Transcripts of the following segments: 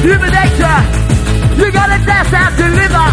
human nature. You gotta dance and deliver.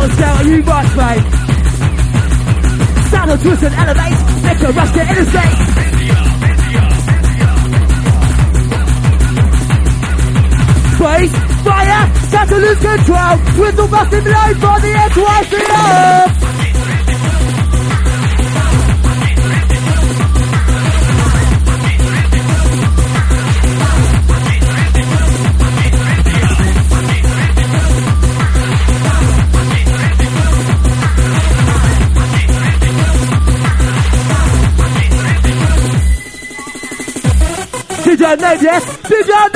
Rolls down a new bus, mate. Saddle twist and elevate. Make a rush to interstate. Space, fire, start to lose control. Whistle busting blow for the NYCO. 必须安排起来必须安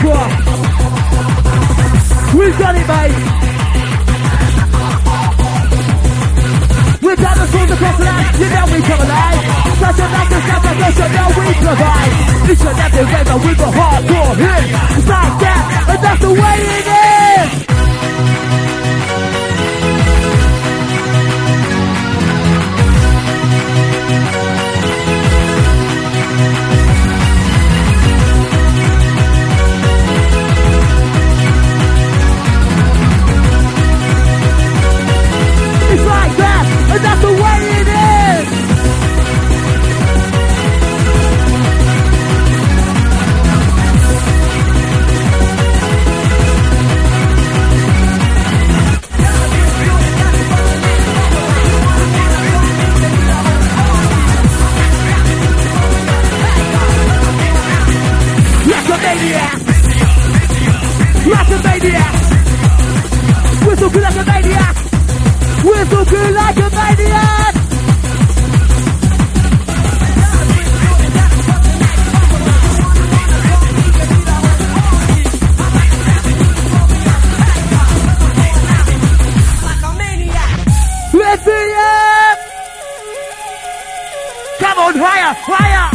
quoi We've got it, mate. We're down the streets across the land, you know we come alive. Such a nice and such a version, now we provide. Each and every with a hardcore hit. It's like that, and that's the way it is. like a maniac. We're so good like a maniac. We're so good like a maniac. Let's see! Come on, higher, higher!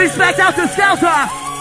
Respect out to shelter!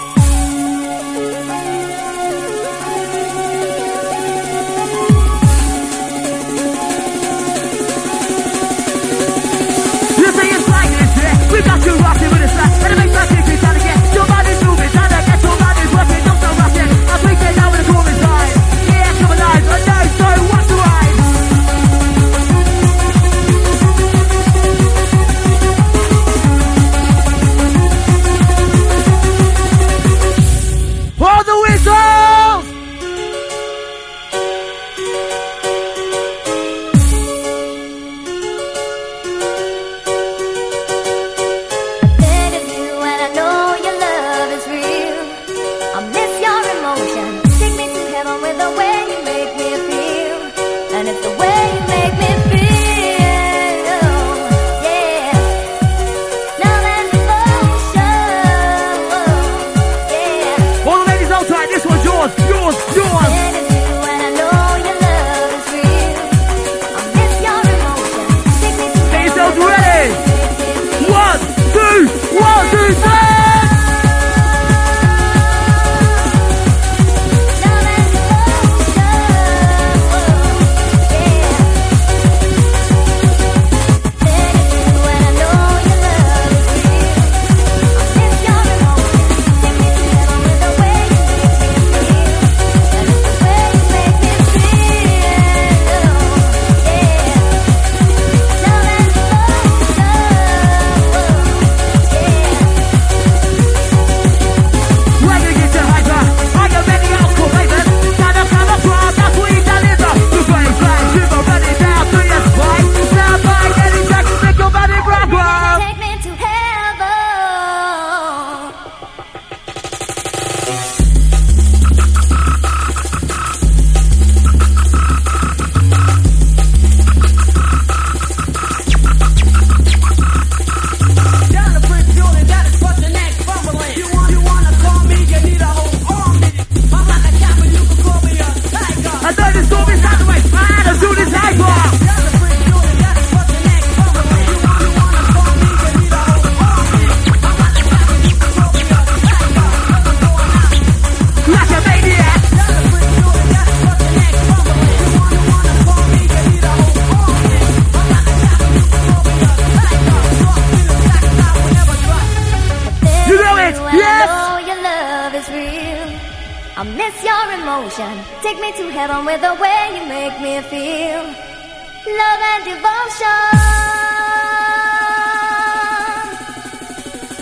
love and devotion.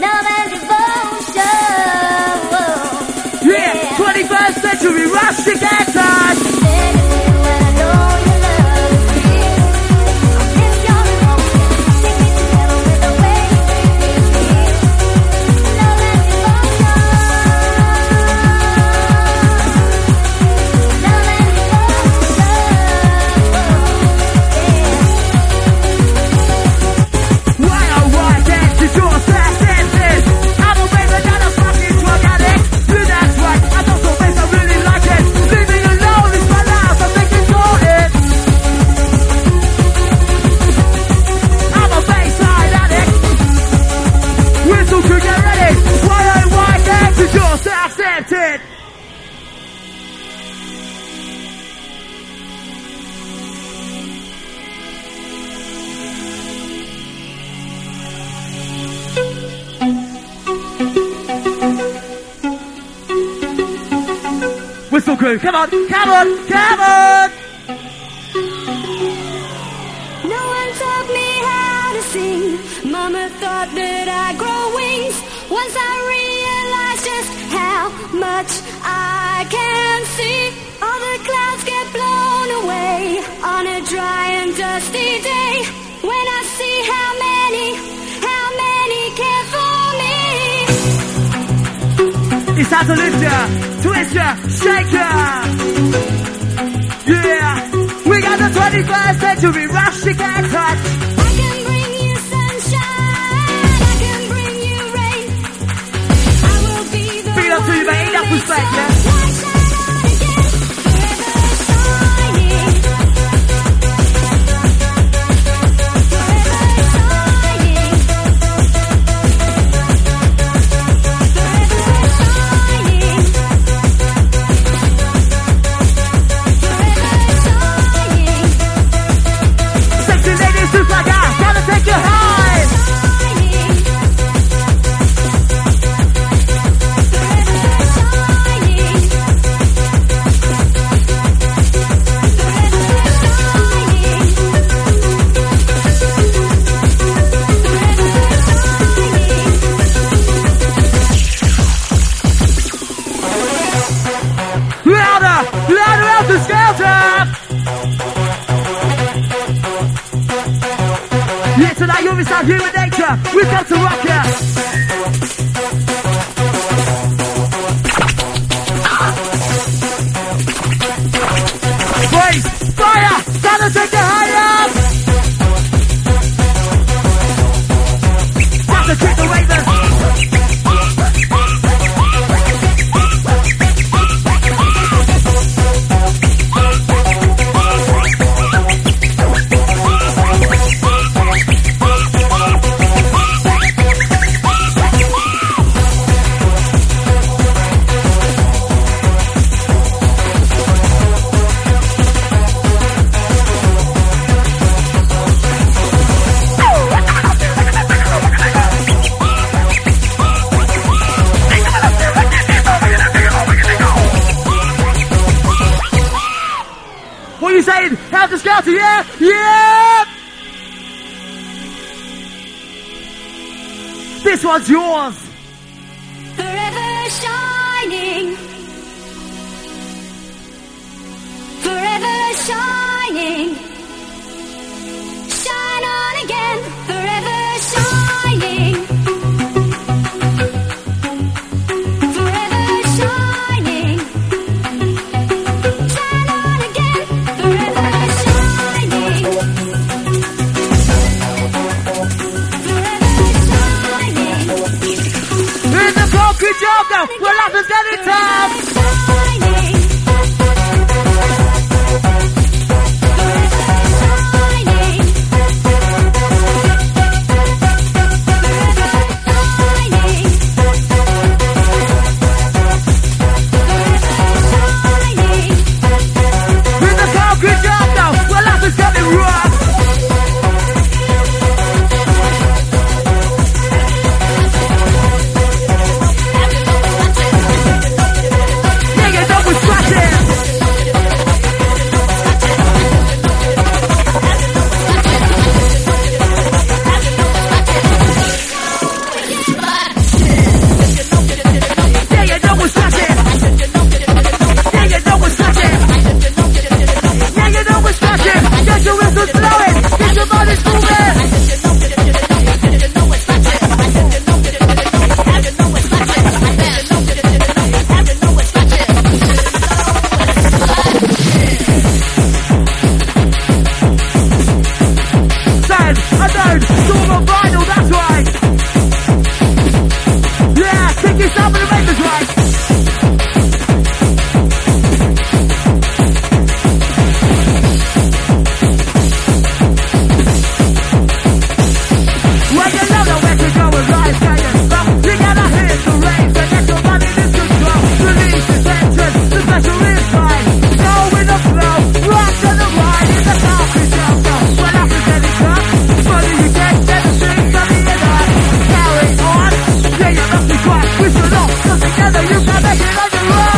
Love and devotion. Yeah, yeah. 21st century rustic. again. Get ready. Oh your? Whistle crew, come on, come on, come on! No one taught me how to sing. Mama thought that I'd grow. Once I realized just how much I can see, all the clouds get blown away on a dry and dusty day. When I see how many, how many care for me. It's time to lift ya, twist ya, shake ya. Yeah, we got the 21st century rush to get touch. Be the Big it up to suas honras. We should all come cause together you got make it on your own.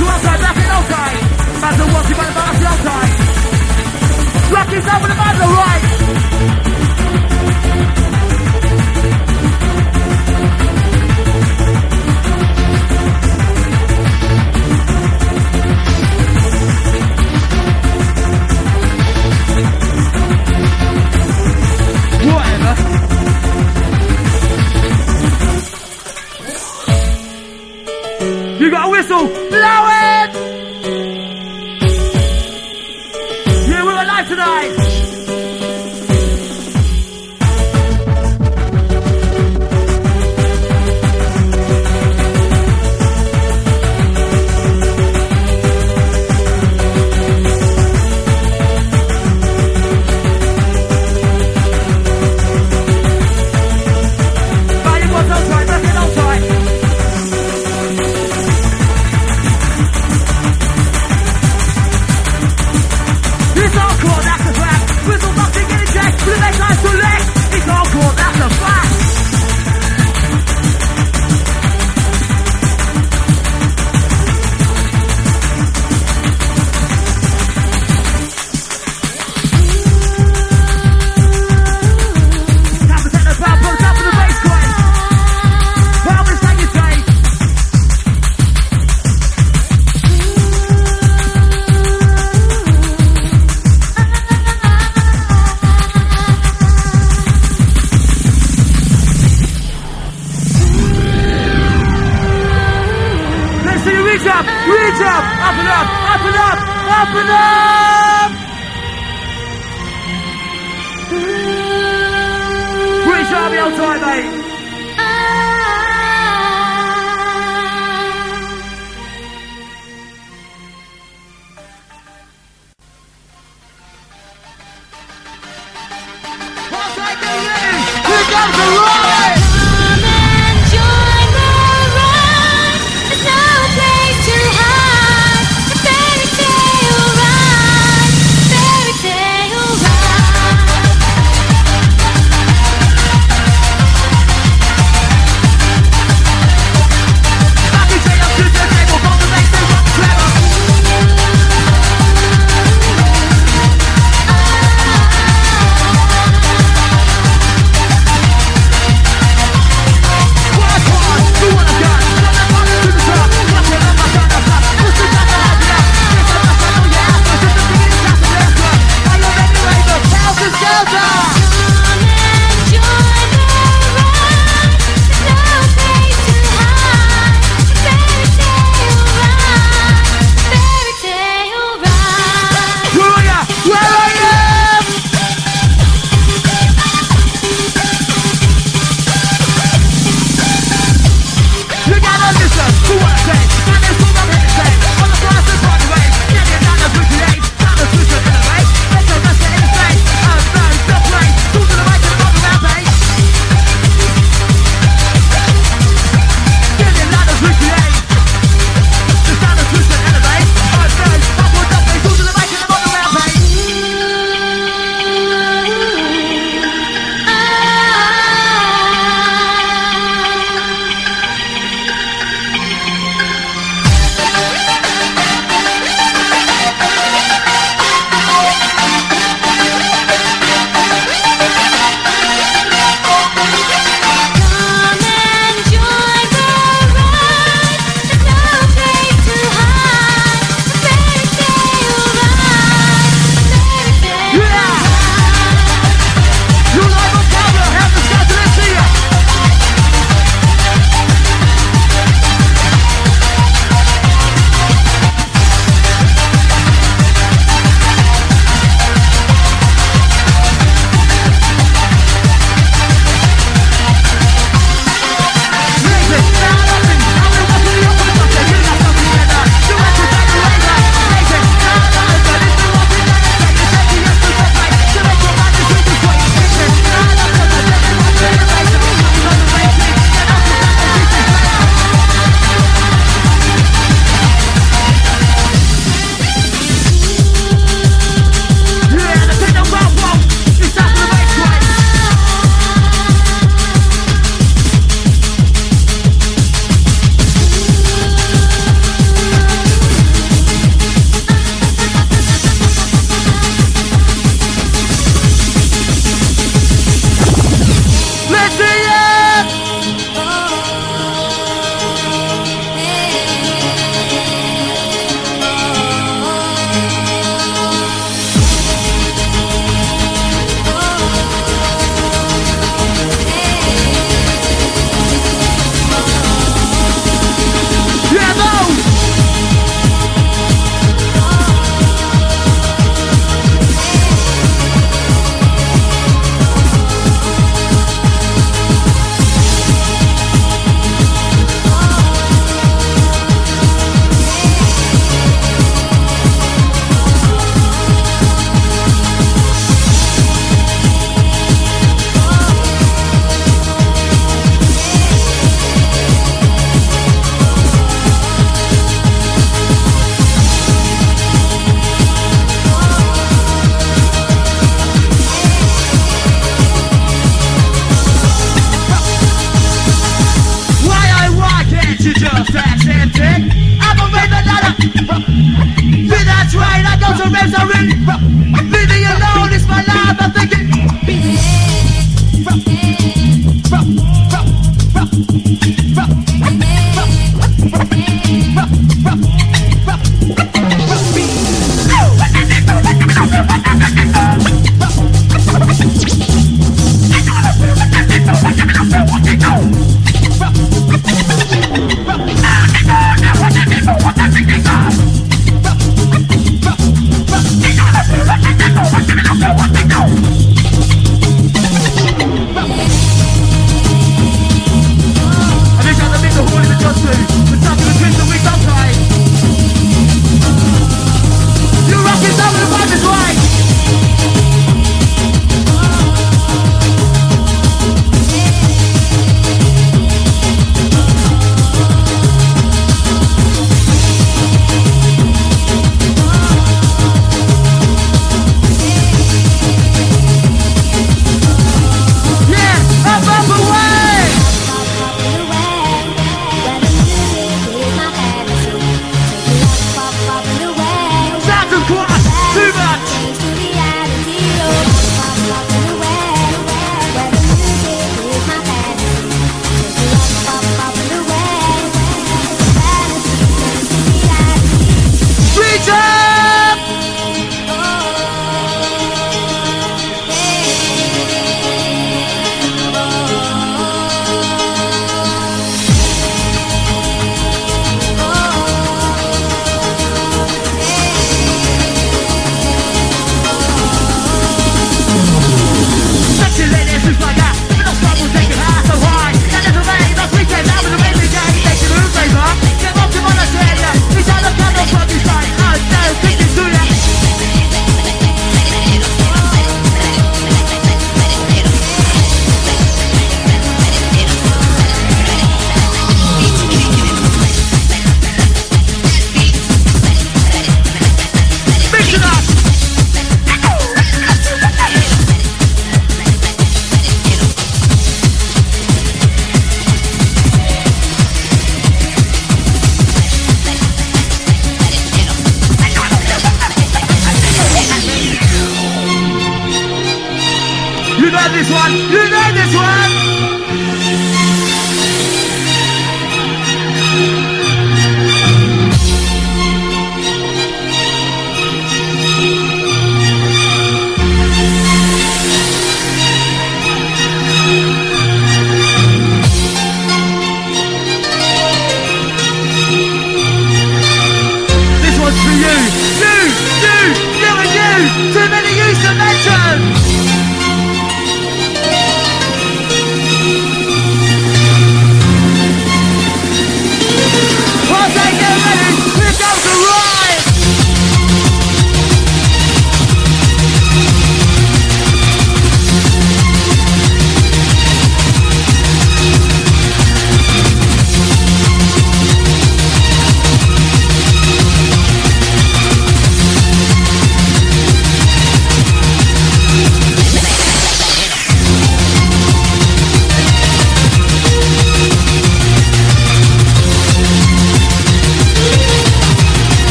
to outside, back in outside. As the walking by the bar outside. Rock is up with the man the right.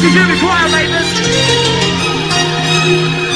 With all the rushes you require, ladies.